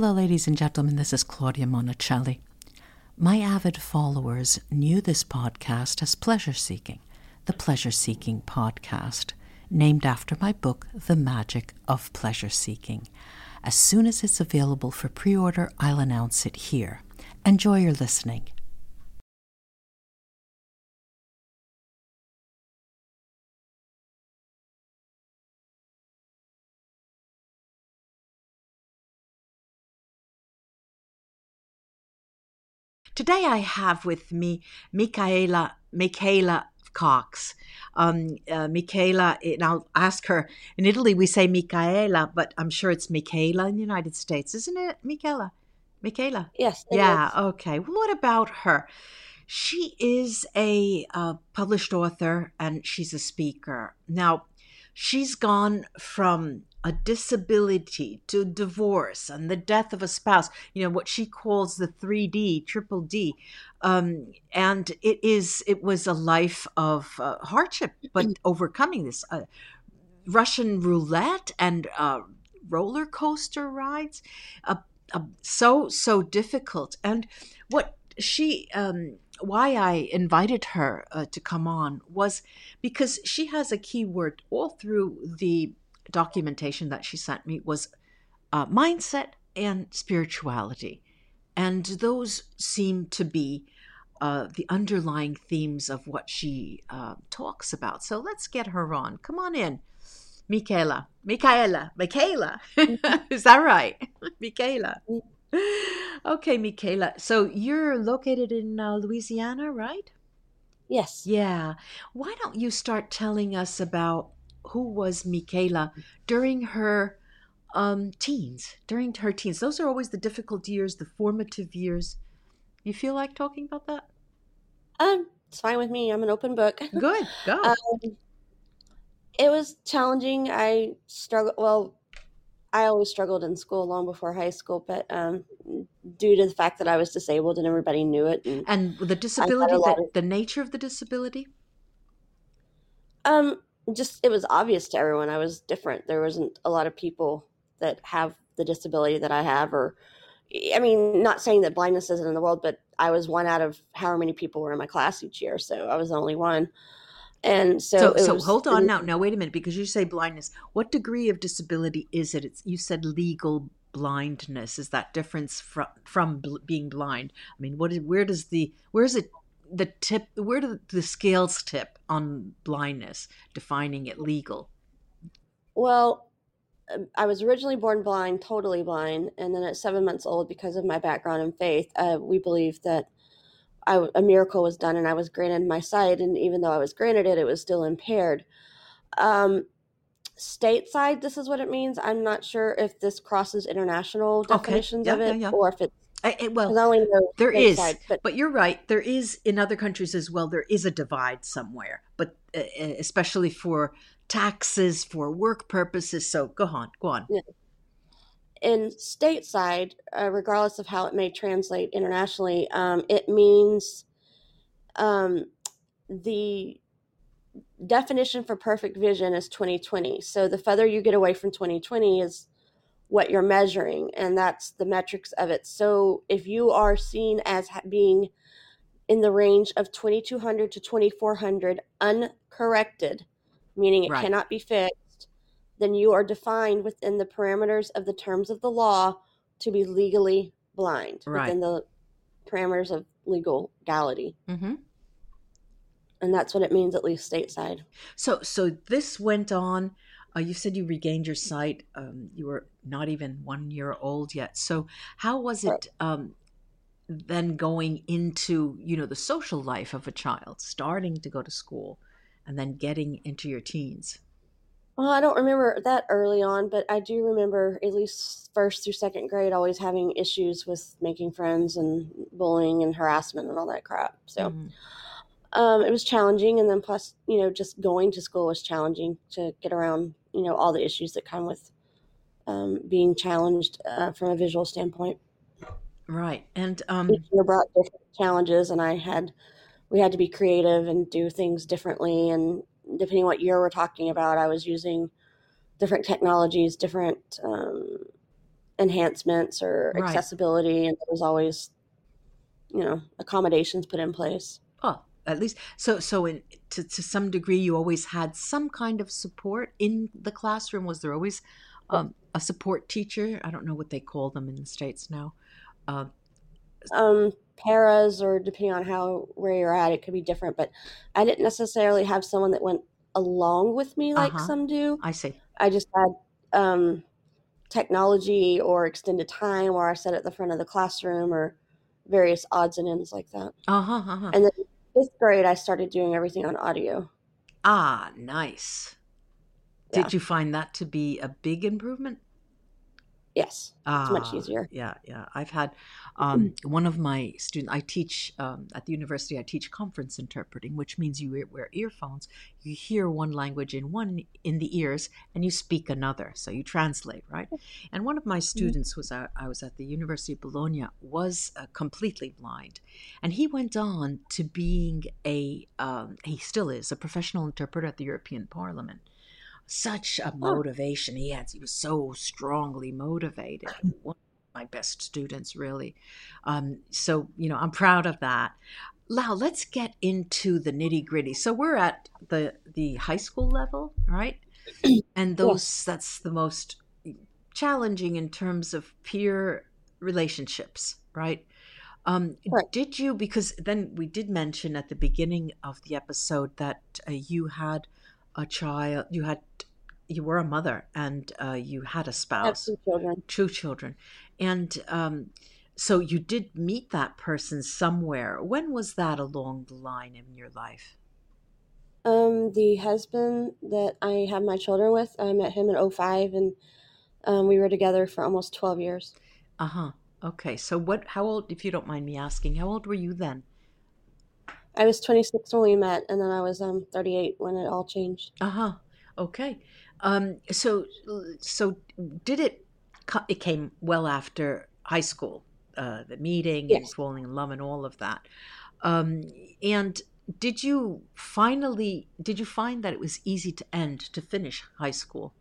Hello, ladies and gentlemen. This is Claudia Monacelli. My avid followers knew this podcast as Pleasure Seeking, the Pleasure Seeking podcast, named after my book, The Magic of Pleasure Seeking. As soon as it's available for pre order, I'll announce it here. Enjoy your listening. Today I have with me Michaela Michaela Cox. Um, uh, Michaela, and I'll ask her. In Italy, we say Michaela, but I'm sure it's Michaela in the United States, isn't it, Michaela? Michaela? Yes. Yeah, is. okay. Well, what about her? She is a uh, published author and she's a speaker. Now, she's gone from a disability to divorce and the death of a spouse, you know, what she calls the 3D, triple D. Um, and it is, it was a life of uh, hardship, but overcoming this. Uh, Russian roulette and uh, roller coaster rides, uh, uh, so, so difficult. And what she, um, why I invited her uh, to come on was because she has a keyword all through the documentation that she sent me was uh, mindset and spirituality. And those seem to be uh, the underlying themes of what she uh, talks about. So let's get her on. Come on in, Michaela. Michaela. Michaela. Is that right? Michaela. Okay, Michaela. So you're located in uh, Louisiana, right? Yes. Yeah. Why don't you start telling us about who was Michaela during her um, teens? During her teens, those are always the difficult years, the formative years. You feel like talking about that? Um, it's fine with me. I'm an open book. Good, go. um, it was challenging. I struggled. Well, I always struggled in school long before high school, but um, due to the fact that I was disabled and everybody knew it, and, and the disability, the, of, the nature of the disability. Um, just it was obvious to everyone I was different. There wasn't a lot of people that have the disability that I have, or I mean, not saying that blindness isn't in the world, but I was one out of however many people were in my class each year, so I was the only one. And so, so, so was, hold on now. Now, wait a minute, because you say blindness. What degree of disability is it? It's, you said legal blindness. Is that difference from from bl- being blind? I mean, what is where does the where is it the tip? Where do the scales tip on blindness, defining it legal? Well, um, I was originally born blind, totally blind, and then at seven months old, because of my background in faith, uh, we believed that I, a miracle was done and I was granted my sight. And even though I was granted it, it was still impaired. Um, stateside, this is what it means. I'm not sure if this crosses international definitions okay. yeah, of it yeah, yeah. or if it's. I, I, well, I only know there is, side, but, but, you're right. There is in other countries as well. There is a divide somewhere, but uh, especially for taxes, for work purposes. So go on, go on. Yeah in stateside, uh, regardless of how it may translate internationally, um, it means um, the definition for perfect vision is 2020. So the further you get away from 2020 is what you're measuring, and that's the metrics of it. So if you are seen as being in the range of 2200 to 2400 uncorrected, meaning it right. cannot be fixed, then you are defined within the parameters of the terms of the law to be legally blind right. within the parameters of legal legality. Mm-hmm. And that's what it means, at least stateside. So, so this went on. Uh, you said you regained your sight. Um, you were not even one year old yet. So, how was it um, then going into you know the social life of a child, starting to go to school, and then getting into your teens? Well, I don't remember that early on, but I do remember at least first through second grade always having issues with making friends and bullying and harassment and all that crap. So. Mm-hmm um, it was challenging, and then plus, you know, just going to school was challenging to get around, you know, all the issues that come with um, being challenged uh, from a visual standpoint. Right, and um, brought different challenges, and I had we had to be creative and do things differently, and depending what year we're talking about, I was using different technologies, different um, enhancements or Right. accessibility, and there was always, you know, accommodations put in place. Oh, at least so so in to, to some degree you always had some kind of support in the classroom. Was there always um, a support teacher? I don't know what they call them in the states now. Uh, Um, paras, or depending on how where you're at, it could be different. But I didn't necessarily have someone that went along with me like Uh-huh. some do. I see. I just had um, technology or extended time where I sat at the front of the classroom or various odds and ends like that. Uh huh. Uh-huh. And then fifth grade, I started doing everything on audio. Ah, nice. Yeah. Did you find that to be a big improvement? Yes, Ah, much easier. Yeah, yeah. I've had um, one of my students. I teach um, at the university. I teach conference interpreting, which means you wear, earphones. You hear one language in one in the ears, and you speak another. So you translate, right? And one of my students was at, I was at the University of Bologna was uh, completely blind, and he went on to being a um, he still is a professional interpreter at the European Parliament such a motivation he had. He was so strongly motivated. One of my best students, really. Um, so, you know, I'm proud of that. Now, let's get into the nitty gritty. So we're at the the high school level, right? And those that's the most challenging in terms of peer relationships, right? Um, Right. Did you? Because then we did mention at the beginning of the episode that uh, you had a child. You had you were a mother and uh, you had a spouse, two children. two children, and um, so you did meet that person somewhere. When was that along the line in your life? Um, the husband that I have my children with, I met him in 05 and um, we were together for almost 12 years. Uh huh. Okay. So what? How old? If you don't mind me asking, how old were you then? I was 26 when we met, and then I was um 38 when it all changed. Uh huh. Okay. Um. So so did it? It came well after high school, uh, the meeting and falling in love and all of that. Um. And did you finally? Did you find that it was easy to end to finish high school?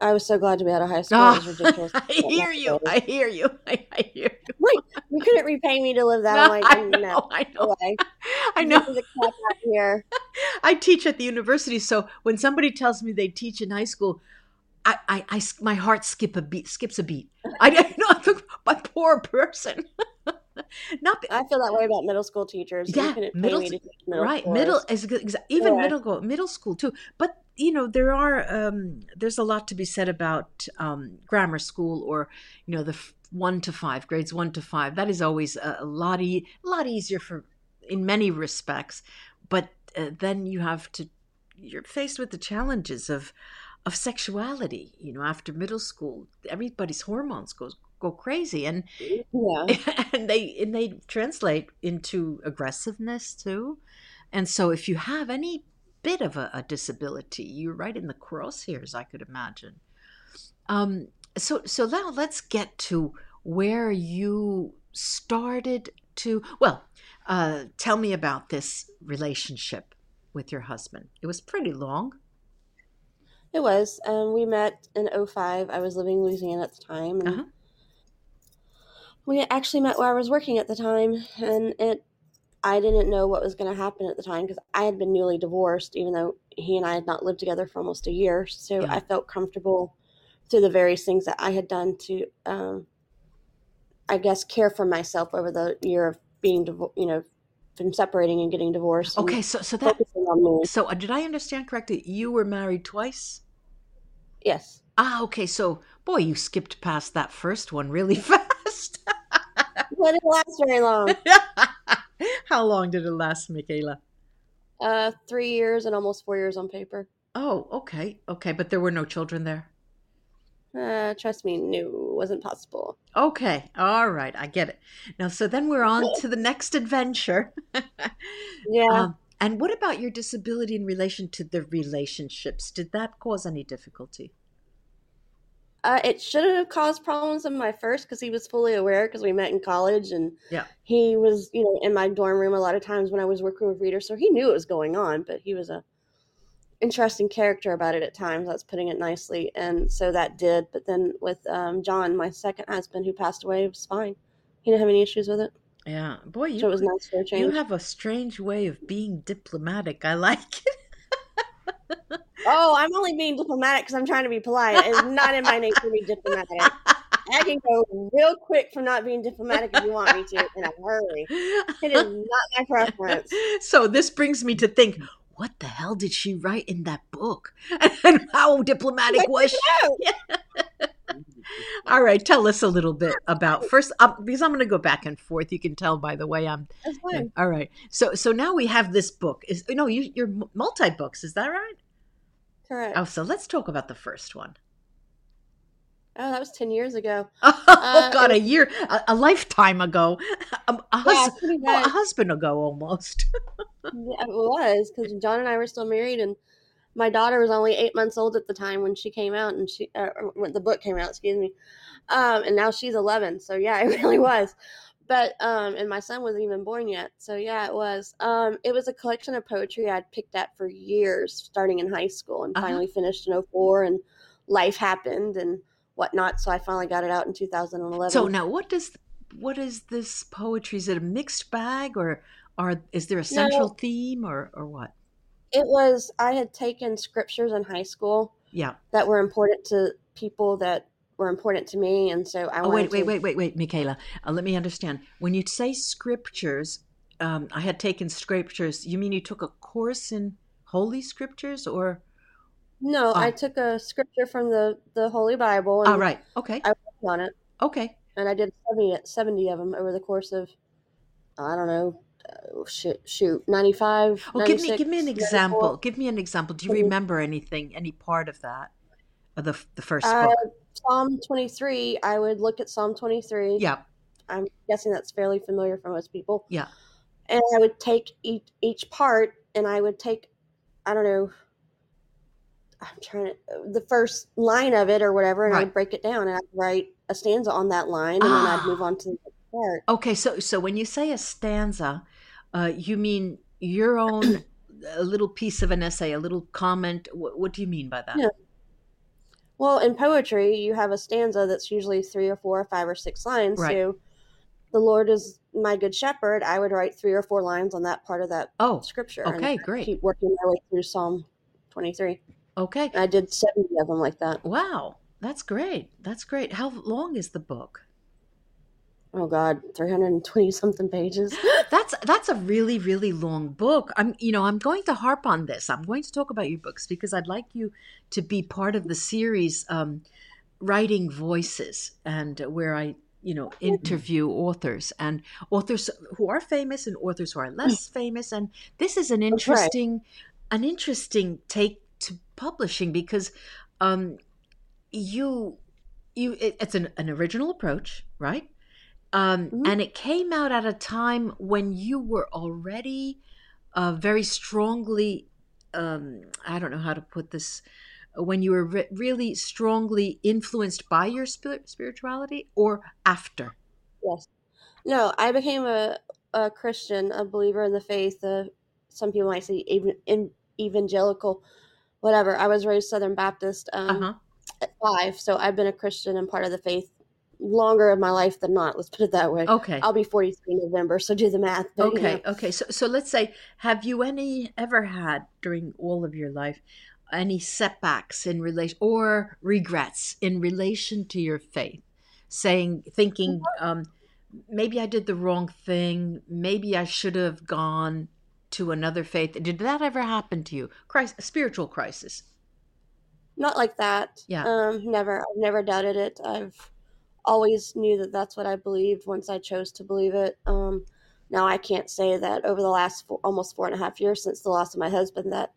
I was so glad to be out of high school. Ah, it was ridiculous. I hear you. I hear you. I, I hear you. Wait, you couldn't repay me to live that. I'm like, I "Mm, no, know. I know. no way. I know. This is a cap out here. I teach at the university, so when somebody tells me they teach in high school, I, I, my heart skip a beat, skips a beat. I, I know, I think, my poor person. Not be- I feel that way about middle school teachers. Yeah, middle to middle right, schoolers. middle is even Yeah. middle middle school too. But you know, there are um, there's a lot to be said about um, grammar school or you know the f- one to five grades one to five. That is always a, a lot e- a lot easier for in many respects. But uh, then you have to you're faced with the challenges of of sexuality. You know, after middle school, everybody's hormones goes go crazy and Yeah. and they and they translate into aggressiveness too. And so if you have any bit of a, a disability, you're right in the crosshairs, I could imagine. Um, so so now let's get to where you started to well, uh, tell me about this relationship with your husband. It was pretty long. It was. Um, we met in 05. I was living in Louisiana at the time. And Uh-huh. We actually met where I was working at the time. And it, I didn't know what was going to happen at the time because I had been newly divorced, even though he and I had not lived together for almost a year. So Yeah. I felt comfortable through the various things that I had done to, um, I guess, care for myself over the year of being, you know, from separating and getting divorced. Okay, so so that Focusing on me. so uh, did I understand correctly? You were married twice. Yes. Ah, okay. So, boy, you skipped past that first one really fast. But it didn't last very long. How long did it last, Michaela? Uh, three years and almost four years on paper. Oh, okay, okay. But there were no children there. Uh, trust me, no, it wasn't possible. Okay, all right, I get it. Now, so then we're on to the next adventure. Yeah. Um, and what about your disability in relation to the relationships? Did that cause any difficulty? Uh, it shouldn't have caused problems in my first because he was fully aware because we met in college and Yeah. he was, you know, in my dorm room a lot of times when I was working with readers, so he knew what was going on. But he was a, interesting character about it at times. That's putting it nicely. And so that did. But then with um, John, my second husband, who passed away, it was fine. He didn't have any issues with it. Yeah, boy, you So it was nice for a change. you have a strange way of being diplomatic. I like it. Oh, I'm only being diplomatic because I'm trying to be polite. It's not in my nature to be diplomatic. I can go real quick from not being diplomatic if you want me to in a hurry. It is not my preference. so this brings me to think, what the hell did she write in that book? And how diplomatic was she? All right, tell us a little bit about first, um, because I'm going to go back and forth. You can tell by the way I'm. That's fine. All right, so so now we have this book. Is no, you, you're multi books. Is that right? Correct. Oh, so let's talk about the first one. Oh, that was 10 years ago. Oh Uh, God, it a year, a, a lifetime ago, a, a, hus- pretty oh, a husband ago almost. Yeah, it was because John and I were still married, and my daughter was only eight months old at the time when she came out, and she uh, when the book came out. Excuse me, um, and now she's eleven. So yeah, it really was. But um, and my son wasn't even born yet. So yeah, it was. Um, it was a collection of poetry I'd picked at for years, starting in high school, and Uh-huh. finally finished in 04, and life happened and whatnot. So I finally got it out in 2011. So now, what does what is this poetry? Is it a mixed bag, or are is there a central theme, or or what? It was. I had taken scriptures in high school. Yeah. that were important to people that were important to me, and so I Oh wait, wait, to. wait, wait, wait, Michaela. Uh, let me understand. When you say scriptures, um, I had taken scriptures. You mean you took a course in holy scriptures, or? No, Oh. I took a scripture from the the Holy Bible and All right. Okay. I worked on it, Okay. and I did 70, 70 of them over the course of I don't know, shoot, shoot, 95, Well, give me give me an 94. example. Give me an example. Do you Mhm. remember anything, any part of that, of the the first Uh, book? Psalm 23, I would look at Psalm 23. Yeah. I'm guessing that's fairly familiar for most people. Yeah. And I would take each, each part and I would take, I don't know, I'm trying to, the first line of it or whatever, and Right. I'd break it down and I'd write a stanza on that line and then I'd Ah. move on to the next part. Okay. So so when you say a stanza, uh, you mean your own a little piece of an essay, a little comment. What, what do you mean by that? Yeah. Well, in poetry, you have a stanza that's usually three or four or five or six lines. Right. So, the Lord is my good shepherd. I would write three or four lines on that part of that Oh, scripture. and okay, great. Keep working my way through Psalm 23. Okay. And I did 70 of them like that. Wow. That's great. That's great. How long is the book? Oh, God, 320 something pages. That's that's a really really long book. I'm you know I'm going to harp on this. I'm going to talk about your books because I'd like you to be part of the series, um, writing voices, and where I you know interview authors and authors who are famous and authors who are less famous. And this is an right. interesting an interesting take to publishing because um, you you it, it's an, an original approach, right? Um, Mhm. and it came out at a time when you were already uh, very strongly um, i don't know how to put this when you were re- really strongly influenced by your spir- spirituality or after Yes. No, I became a, a Christian, a believer in the faith. Uh, some people might say even in evangelical, whatever. I was raised Southern Baptist um, uh-huh at five, so I've been a Christian and part of the faith longer in my life than not. Let's put it that way. okay I'll be 43 in November, so do the math. But, you okay know, okay so so let's say have you any ever had during all of your life any setbacks in relation or regrets in relation to your faith saying thinking um maybe i did the wrong thing maybe i should have gone to another faith did that ever happen to you Christ, spiritual crisis not like that. Yeah. Um, never. I've never doubted it. I've always knew that that's what I believed once I chose to believe it. Um, now I can't say that over the last four, almost four and a half years since the loss of my husband that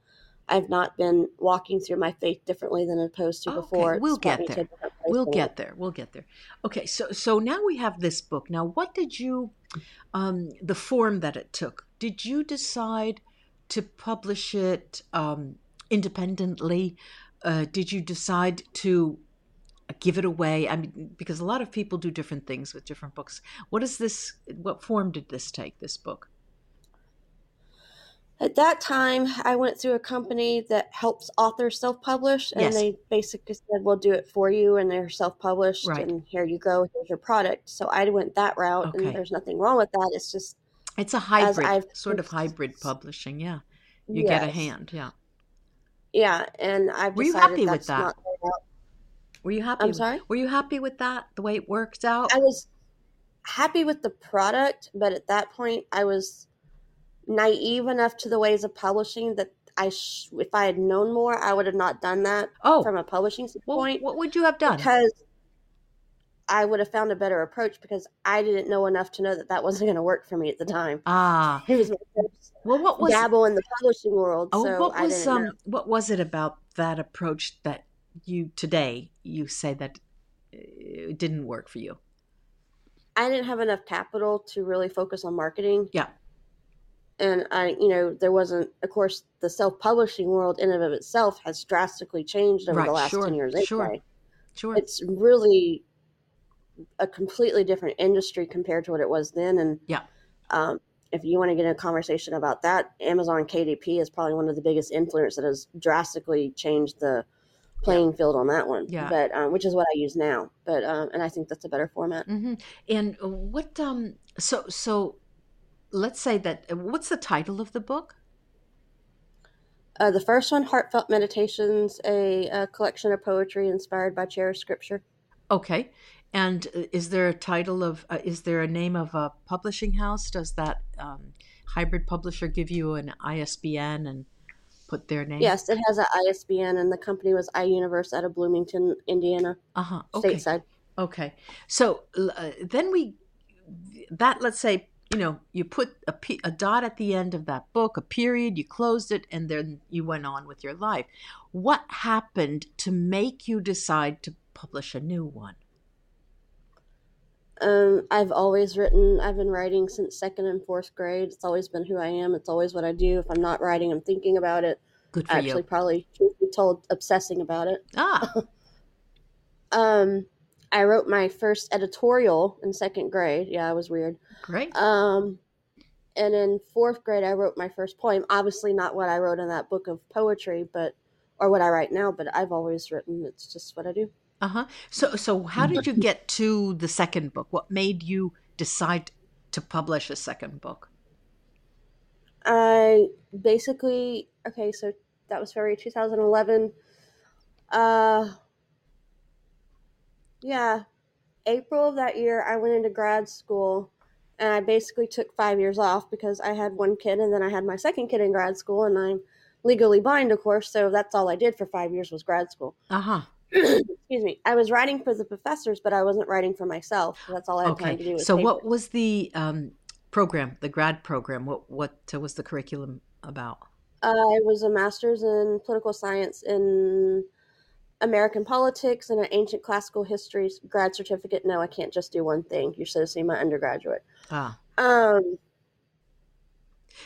I've not been walking through my faith differently than opposed to Okay, before. We'll get me to a there. we'll get there we'll get there okay so so now we have this book now what did you um the form that it took did you decide to publish it um independently uh did you decide to give it away i mean because a lot of people do different things with different books what is this what form did this take this book At that time, I went through a company that helps authors self publish, and Yes. they basically said, We'll do it for you, and they're self published, Right. and here you go, here's your product. So I went that route, Okay. and there's nothing wrong with that. It's just, It's a hybrid, sort of hybrid publishing. Yeah, you get a hand. Yeah. Yeah, and I've Were you happy with that? not. Were you happy? I'm with- sorry? Were you happy with that? The way it worked out? I was happy with the product, but at that point, I was naive enough to the ways of publishing that I, sh- if I had known more, I would have not done that oh, from a publishing well, what would you have done? because I would have found a better approach because I didn't know enough to know that that wasn't going to work for me at the time. ah, It was well, what was? dabble in the publishing world, Oh, so what was um, what was it about that approach that you today you say that uh, it didn't work for you? I didn't have enough capital to really focus on marketing. Yeah. And I, you know, there wasn't, of course, the self publishing world in and of itself has drastically changed over Right, the last sure, 10 years. sure. Anyway. Sure. It's really a completely different industry compared to what it was then. And Yeah. um, if you want to get in a conversation about that, Amazon KDP is probably one of the biggest influencers that has drastically changed the playing field on that one. Yeah. But um, which is what I use now. But um, and I think that's a better format. hmm And what um so so let's say that what's the title of the book? Uh, the first one, Heartfelt Meditations, a, a collection of poetry inspired by cherished scripture. Okay. And is there a title of uh, is there a name of a publishing house? Does that um, hybrid publisher give you an ISBN and put their name? Yes, it has an ISBN, and the company was iUniverse out of Bloomington, Indiana, Uh-huh. Okay. stateside. Okay. So uh, then we that let's say you know you put a, p- a dot at the end of that book, a period, you closed it, and then you went on with your life. What happened to make you decide to publish a new one? Um, I've always written. I've been writing since second and fourth grade. It's always been who I am. It's always what I do. If I'm not writing, I'm thinking about it. Good for Actually, you. probably truth be told, obsessing about it. Ah, Um, I wrote my first editorial in second grade. Yeah, I was weird. great. Um, and in fourth grade, I wrote my first poem. Obviously, not what I wrote in that book of poetry, but or what I write now. But I've always written. It's just what I do. Uh huh. So, so how did you get to the second book? What made you decide to publish a second book? I basically okay. So that was February 2011. Uh, yeah, April of that year, I went into grad school, and I basically took five years off because I had one kid, and then I had my second kid in grad school, and I'm legally blind, of course. So that's all I did for five years was grad school. Uh huh. Excuse me. I was writing for the professors, but I wasn't writing for myself. That's all I had time to do. Okay. So, papers. what was the um, program, the grad program? What what uh, was the curriculum about? I was a master's in political science in American politics and an ancient classical history grad certificate. No, I can't just do one thing. You should have seen my undergraduate. Ah, Um,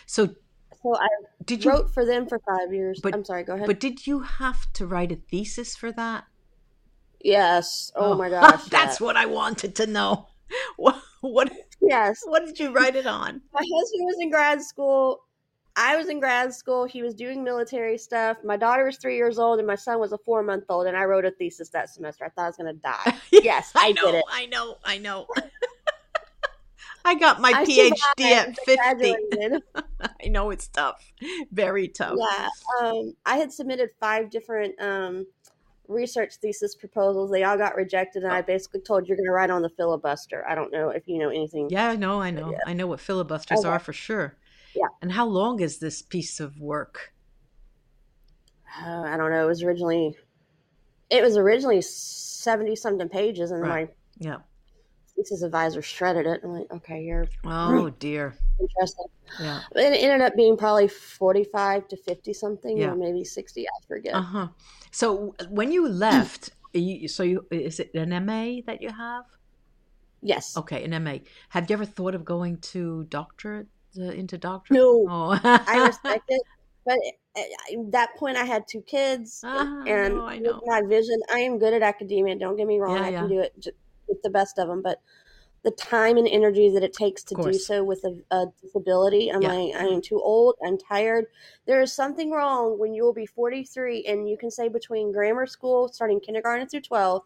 so so I did you? wrote for them for five years. But- I'm sorry, go ahead. But did you have to write a thesis for that? Yes. Oh, my gosh. That's yes. what I wanted to know. What what Yes. what did you write it on? My husband was in grad school. I was in grad school. He was doing military stuff. My daughter was three years old, and my son was a four month old. And I wrote a thesis that semester. I thought I was going to die. Yes, I know, did it. I know, I know. I got my I PhD at 50. I know it's tough. Very tough. Yeah, um, I had submitted five different um, research thesis proposals. They all got rejected, and I basically told you're going to write on the filibuster. I don't know if you know anything. Yeah, I know, I know. I know what filibusters Okay. are for sure. Yeah. And how long is this piece of work? Uh, I don't know. It was originally, it was originally seventy something pages, and Right. my Yeah. Thesis advisor shredded it. I'm like, okay, you're Oh dear. interesting. Yeah. It ended up being probably forty-five to fifty something, Yeah. or maybe sixty. I forget. Uh huh. So when you left, you, so you is it an MA that you have? yes. Okay, an MA. Have you ever thought of going to doctorate uh, into doctorate? No, Oh, I respect it, but at at that point, I had two kids, I and know, I with know. my vision, I am good at academia. Don't get me wrong; Yeah, I yeah. can do it the best of them. But the time and energy that it takes to do so with a, a disability. I'm Yeah. like, I am too old. I'm tired. There is something wrong when you will be 43 and you can say between grammar school, starting kindergarten through 12,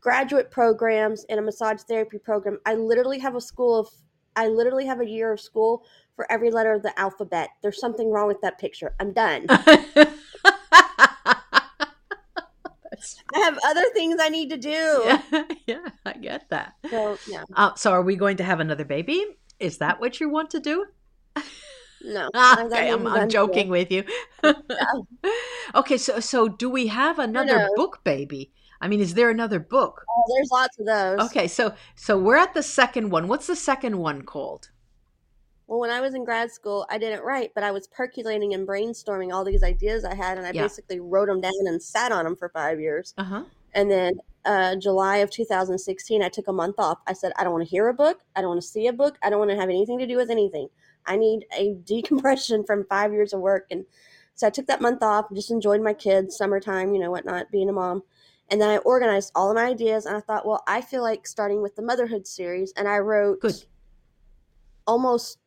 graduate programs, and a massage therapy program. I literally have a school of, I literally have a year of school for every letter of the alphabet. There's something wrong with that picture. I'm done. I have other things I need to do. yeah, yeah, I get that. So, yeah, Uh, so, are we going to have another baby? Is that what you want to do? no. Ah, okay, I'm, I'm joking with you. okay, so so do we have another book baby? I mean, is there another book? Oh, there's lots of those. Okay, so so we're at the second one. What's the second one called? Well, when I was in grad school, I didn't write, but I was percolating and brainstorming all these ideas I had, and I Yeah. basically wrote them down and sat on them for five years. Uh huh. And then uh, July of 2016, I took a month off. I said, I don't want to hear a book. I don't want to see a book. I don't want to have anything to do with anything. I need a decompression from five years of work. And so I took that month off, just enjoyed my kids, summertime, you know, whatnot, being a mom. And then I organized all of my ideas, and I thought, well, I feel like starting with the motherhood series. And I wrote Good. almost,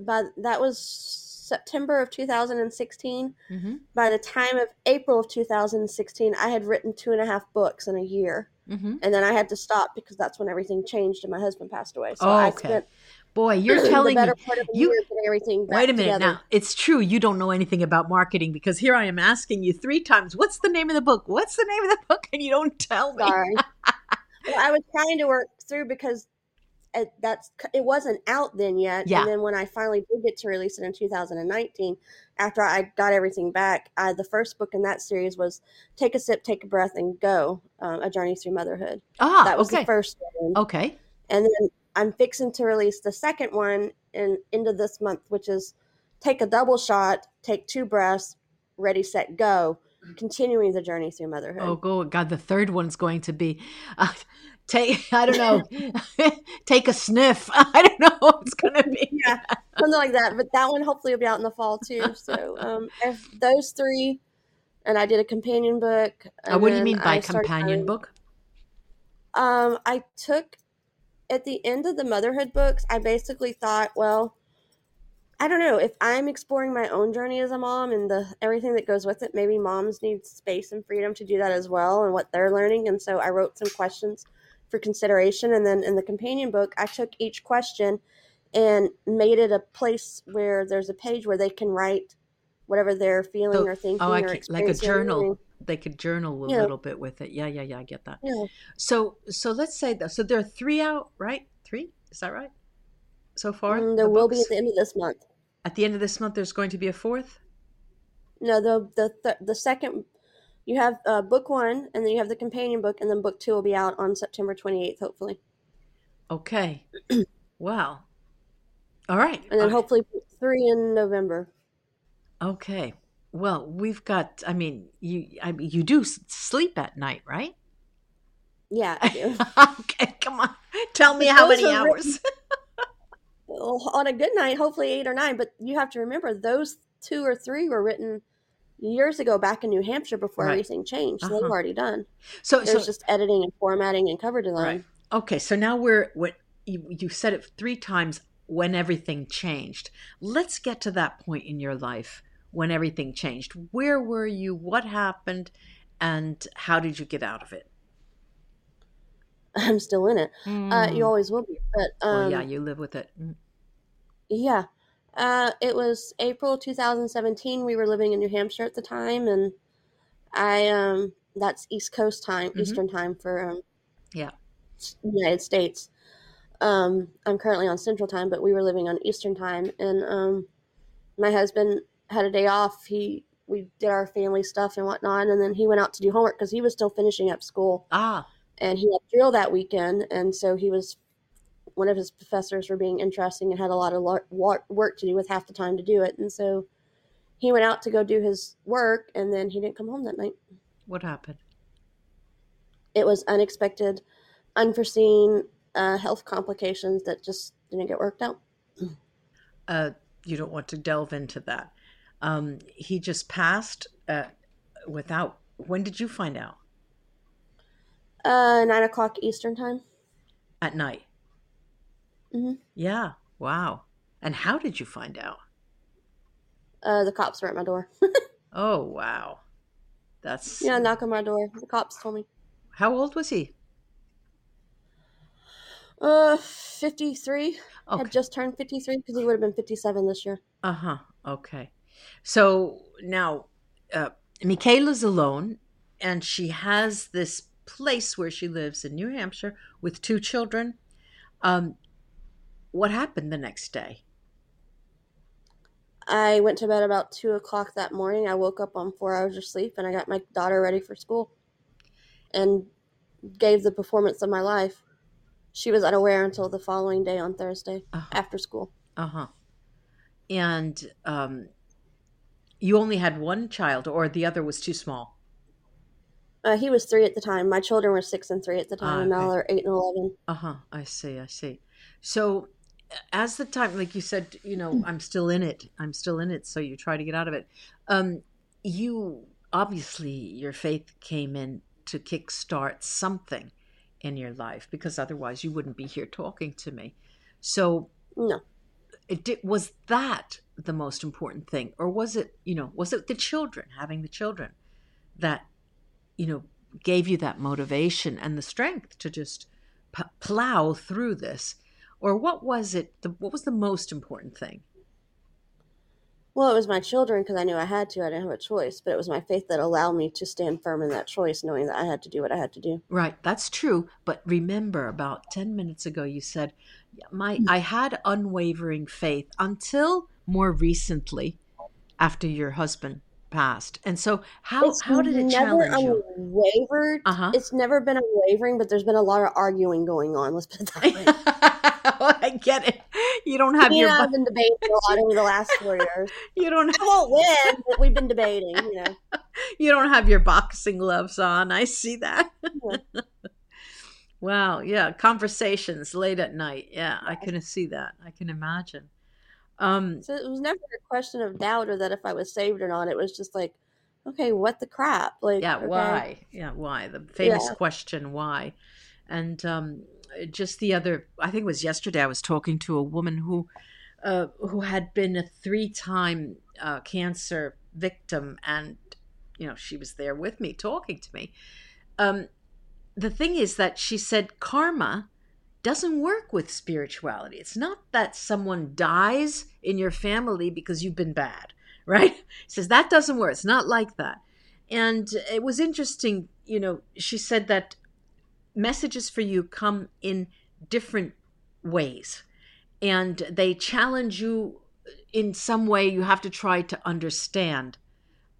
by that was September of 2016 Mm-hmm. by the time of April of 2016, I had written two and a half books in a year. Mm-hmm. And then I had to stop because that's when everything changed and my husband passed away. So Oh, I okay. spent Boy, you're telling me. better part of a you- everything Wait a minute together. now. It's true you don't know anything about marketing because here I am asking you three times, "What's the name of the book? What's the name of the book?" and you don't tell me. Sorry. well, I was trying to work through because it, that's it wasn't out then yet. Yeah. And then when I finally did get to release it in 2019, after I got everything back, I, the first book in that series was "Take a Sip, Take a Breath, and Go: um, A Journey Through Motherhood." Ah, that was okay. the first one. Okay. and then I'm fixing to release the second one in end of this month, which is take a double shot, take two breaths, ready, set, go, continuing the journey through motherhood. Oh, God! The third one's going to be uh, take. I don't know. take a sniff. I don't know what it's going to be. Yeah, something like that. But that one hopefully will be out in the fall too. So um, if those three, and I did a companion book. And what do you mean by I companion writing- book? Um, I took at the end of the motherhood books, I basically thought, well, I don't know if I'm exploring my own journey as a mom and the everything that goes with it. Maybe moms need space and freedom to do that as well, and what they're learning. And so I wrote some questions for consideration, and then in the companion book, I took each question and made it a place where there's a page where they can write whatever they're feeling So- or thinking oh, I or like a journal. They could journal a Yeah. little bit with it. Yeah, yeah, yeah. I get that. Yeah. So, so let's say that. So there are three out, right? Three. Is that right? So far, Mm, the there will be at the end of this month. At the end of this month, there's going to be a fourth. No, the the th- the second you have uh, book one, and then you have the companion book, and then book two will be out on September twenty eighth, hopefully, Okay. wow. All right. and then Uh, hopefully three in November. Okay. Well, we've got. I mean, you. I mean, you do sleep at night, right? Yeah, I do. okay. Come on. Tell me But how many written- hours. Well, on a good night, hopefully eight or nine. But you have to remember those two or three were written years ago back in New Hampshire before Right. everything changed. So they've Uh-huh. already done. So, There's so just editing and formatting and cover design. Right. Okay, so now we're what you, you said it three times when everything changed. Let's get to that point in your life when everything changed. Where were you? What happened? And how did you get out of it? I'm still in it. Uh, you always will be. But um, well, yeah, you live with it. Mm. Yeah. Uh, it was April 2017. We were living in New Hampshire at the time, and I um that's East Coast time, Mhm. Eastern time for um Yeah. United States. Um, I'm currently on Central time, but we were living on Eastern time, and um, my husband had a day off. He we did our family stuff and whatnot, and then he went out to do homework because he was still finishing up school Ah, and he had drill that weekend and so he was one of his professors were being interesting and had a lot of lo- work to do with half the time to do it and so he went out to go do his work and then he didn't come home that night what happened? it was unexpected unforeseen uh, health complications that just didn't get worked out Uh, you don't want to delve into that. Um, he just passed uh, without. When did you find out? uh, nine o'clock eastern time at night. Mhm. Yeah. Wow. And how did you find out? Uh, the cops were at my door. Oh, wow. That's yeah, knock on my door. The cops told me. how old was he? Uh, 53. Okay. Had just turned 53 because he would have been 57 this year. Uh huh. Okay. So now, uh, Michaela's alone, and she has this place where she lives in New Hampshire with two children. Um, what happened the next day? I went to bed about 2 o'clock that morning. I woke up on four hours of sleep and I got my daughter ready for school and gave the performance of my life. She was unaware until the following day on Thursday Uh after school. Uh huh. And um, you only had one child, or the other was too small. Uh, he was three at the time. My children were six and three at the time, Ah, and now they're eight and 11. Uh huh. I see. I see. So, as the time, like you said, you know, I'm still in it. I'm still in it. So you try to get out of it. Um, you obviously your faith came in to kickstart something in your life because otherwise you wouldn't be here talking to me. So, No. it did, was that the most important thing, or was it, you know, was it the children having the children that, you know, gave you that motivation and the strength to just p- plow through this, or what was it? The, what was the most important thing? Well, it was my children because I knew I had to. I didn't have a choice, but it was my faith that allowed me to stand firm in that choice, knowing that I had to do what I had to do. Right, that's true. But remember, about ten minutes ago, you said, "My I had unwavering faith until more recently, after your husband passed." And so, how It's how did it never challenge you? unwavered. Uh huh. It's never been unwavering, but there's been a lot of arguing going on. Let's put it that way. I get it. You don't have Me your I've been debating a lot over the last four years. you don't I won't win, but we've been debating. You know, you don't have your boxing gloves on. I see that. wow. Yeah. Conversations late at night. Yeah, I can see that. I can imagine. Um. so it was never a question of doubt or that if I was saved or not. It was just like, okay, what the crap? Like, Yeah. okay. Why? Yeah. Why? The famous Yeah. question. Why? And um, just the other. I think it was yesterday. I was talking to a woman who, uh, who had been a three-time uh, cancer victim, and you know she was there with me talking to me. Um, the thing is that she said karma doesn't work with spirituality. It's not that someone dies in your family because you've been bad, right? says that doesn't work. It's not like that. And it was interesting, you know, she said that messages for you come in different ways. And they challenge you in some way. You have to try to understand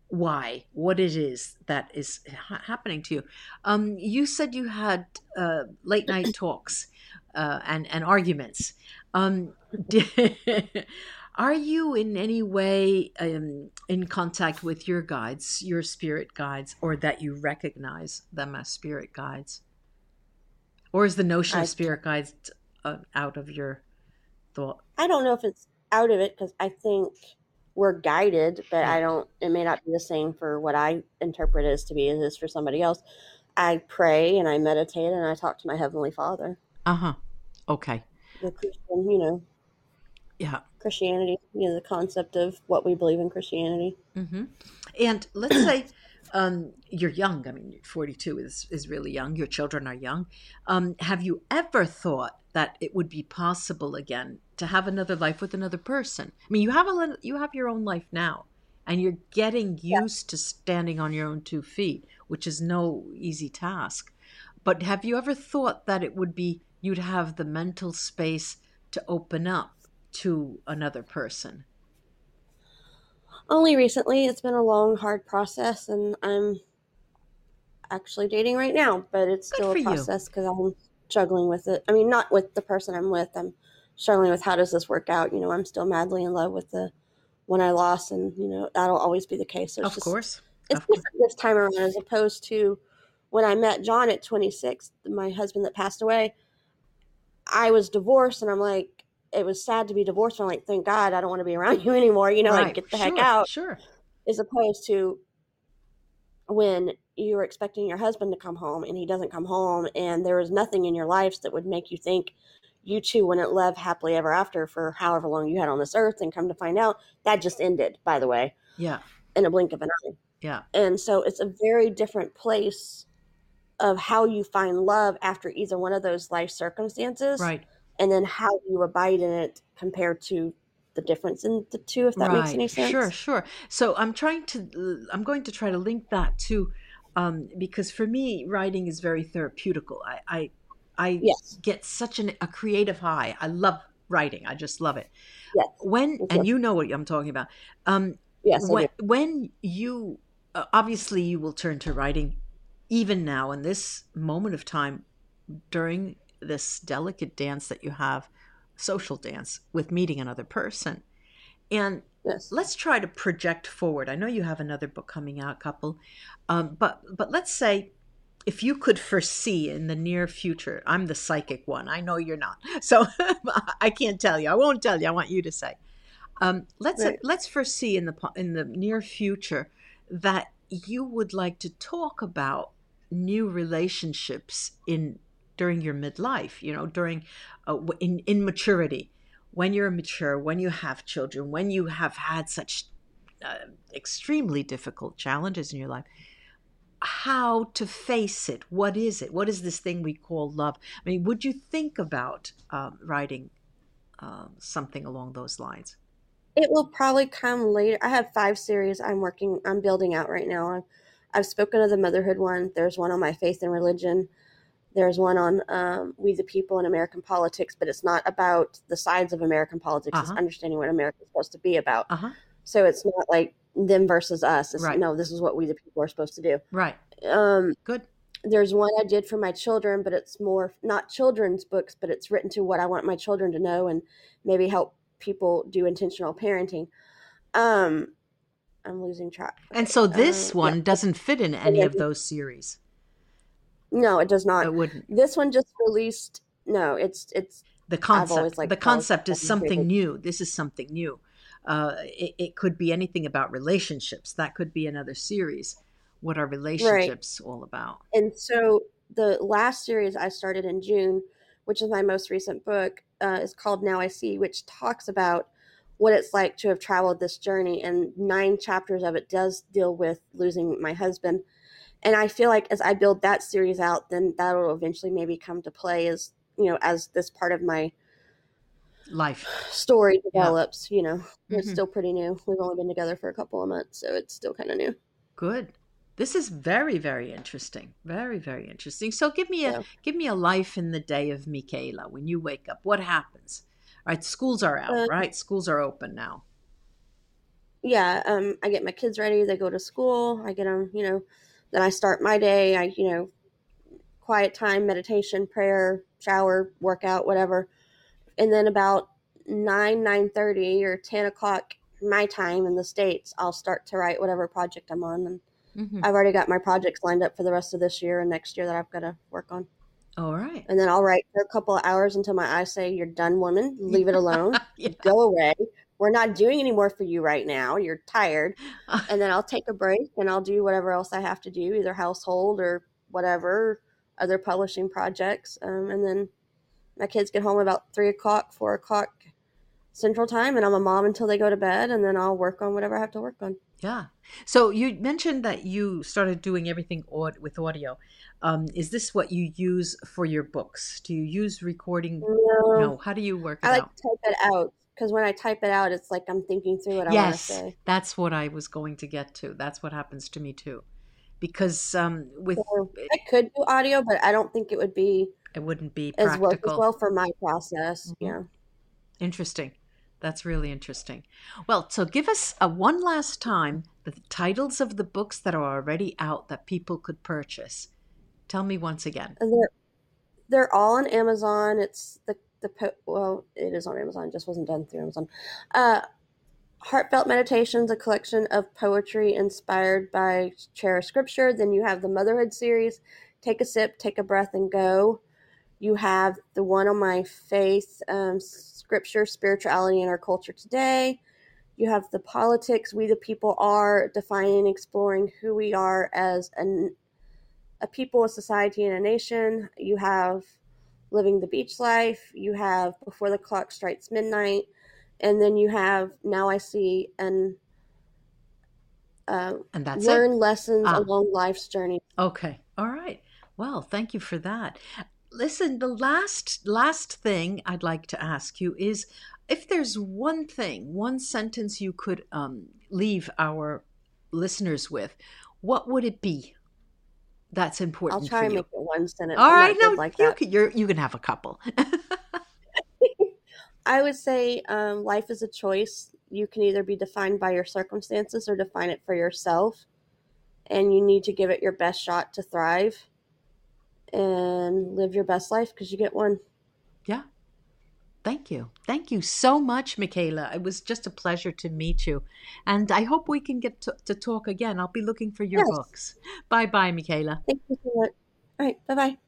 why what it is that is ha- happening to you. Um, you said you had uh, late night talks uh, and and arguments. Um, are you in any way um, in contact with your guides your spirit guides or that you recognize them as spirit guides or is the notion I- of spirit guides uh, out of your thought I don't know if it's out of it because I think we're guided, but I don't. It may not be the same for what I interpret as to be as it is for somebody else. I pray and I meditate and I talk to my heavenly Father. uh-huh okay The Christian, you know, yeah Christianity, you know, the concept of what we believe in Christianity. Mm-hmm. And let's say um, you're young. I mean, 42 is, is really young. Your children are young. Um, have you ever thought that it would be possible again to have another life with another person? I mean, you have a little, you have your own life now, and you're getting used to standing on your own two feet, which is no easy task. But have you ever thought that it would be you'd have the mental space to open up to another person? Only recently, it's been a long, hard process, and I'm actually dating right now, but it's Good still a process because I'm struggling with it. I mean, not with the person I'm with. I'm struggling with how does this work out. You know, I'm still madly in love with the one I lost, and you know that'll always be the case. Of just- course. it's of course. different this time around as opposed to when I met John at 26, my husband that passed away. I was divorced, and I'm like, it was sad to be divorced. I'm like, thank God I don't want to be around you anymore. You know, Right. like get the heck out Sure. as opposed to when you're expecting your husband to come home and he doesn't come home and there is nothing in your lives that would make you think you two wouldn't live happily ever after for however long you had on this earth and come to find out that just ended by the way yeah in a blink of an eye yeah and so it's a very different place of how you find love after either one of those life circumstances right and then how you abide in it compared to the difference in the two if that right. makes any sense? sure. Sure so i'm trying to i'm going to try to link that to um, because for me writing is very therapeutical. I i, I yes. get such an, a creative high. I love writing. I just love it. Yes. when and you. know what i'm talking about. Um, yes when, when you uh, obviously you will turn to writing even now in this moment of time during this delicate dance that you have social dance with meeting another person and yes. let's try to project forward i know you have another book coming out couple um, but but let's say if you could foresee in the near future i'm the psychic one i know you're not so i can't tell you i won't tell you i want you to say um, let's Right. let's foresee in the in the near future that you would like to talk about new relationships in during your midlife you know during uh, in in maturity when you're mature when you have children when you have had such uh, extremely difficult challenges in your life how to face it what is it what is this thing we call love i mean would you think about um, writing um, something along those lines It will probably come later. I have five series I'm working, I'm building out right now. I've, I've spoken of the motherhood one. There's one on my faith and religion. There's one on um, We the People in American politics, but it's not about the sides of American politics. It's Uh-huh. understanding what America's supposed to be about. uh-huh So it's not like them versus us. It's Right. no, this is what we the people are supposed to do. right Um, good there's one I did for my children, but it's more not children's books, but it's written to what I want my children to know and maybe help people do intentional parenting. Um, I'm losing track. and so this Uh, one yeah. doesn't fit in any of those series No, it does not. it wouldn't This one just released. No, it's it's the concept the concept is something new this is something new uh, it, it could be anything about relationships that could be another series what are relationships all about and so the last series I started in June, which is my most recent book, uh, is called Now I See, which talks about what it's like to have traveled this journey. And nine chapters of it does deal with losing my husband. And I feel like as I build that series out, then that'll eventually maybe come to play as you know as this part of my life story develops. You know, it's Mhm. still pretty new. We've only been together for a couple of months, so it's still kind of new. good this is very very interesting very very interesting so give me a Yeah. give me a life in the day of michaela when you wake up what happens all right schools are out Uh, right schools are open now yeah um i get my kids ready they go to school i get them you know then i start my day i you know quiet time meditation prayer shower workout whatever. And then about 9 9.30 or 10 o'clock my time in the states i'll start to write whatever project i'm on and Mhm. i've already got my projects lined up for the rest of this year and next year that i've got to work on. All right. And then i'll write for a couple of hours until my eyes say you're done woman. Leave it alone. Yeah. go away we're not doing any more for you right now you're tired and then I'll take a break and I'll do whatever else I have to do, either household or whatever, other publishing projects. Um, and then my kids get home about three o'clock, four o'clock Central Time, and I'm a mom until they go to bed, and then I'll work on whatever I have to work on. Yeah. So you mentioned that you started doing everything aud- with audio. Um, is this what you use for your books? Do you use recording? No, No. How do you work it I like out? to type it out because when I type it out, it's like I'm thinking through what I want to Yes, say. that's what I was going to get to. That's what happens to me too, because um, with So I could do audio, but I don't think it would be it wouldn't be as well, as well for my process. Mhm. Yeah. Interesting. That's really interesting. Well, so give us a one last time the titles of the books that are already out that people could purchase. Tell me once again. They're they're all on Amazon. It's the the po- well, it is on Amazon. Just wasn't done through Amazon. Uh, Heartfelt Meditations, a collection of poetry inspired by cherished scripture. Then you have the Motherhood series. Take a sip, take a breath, and go. You have the one on my faith, um, scripture, spirituality, and our culture today. You have the politics, we the people are defining, exploring who we are as an a people, a society, and a nation. You have living the beach life. You have before the clock strikes midnight, and then you have now I see and uh, and that's learn it. lessons Ah. along life's journey. Okay. All right. Well, thank you for that. Listen, the last last thing I'd like to ask you is if there's one thing, one sentence you could um, leave our listeners with, what would it be? That's important I'll try for and make it one sentence. All right, I'm right, not good no, like you that. can, you're, you can have a couple. I would say um, life is a choice. You can either be defined by your circumstances or define it for yourself. And you need to give it your best shot to thrive and live your best life because you get one. yeah. Thank you. Thank you so much, Michaela. It was just a pleasure to meet you. And I hope we can get to, to talk again. I'll be looking for your Yes. books. Bye bye, Michaela. Thank you so much. All right. Bye bye.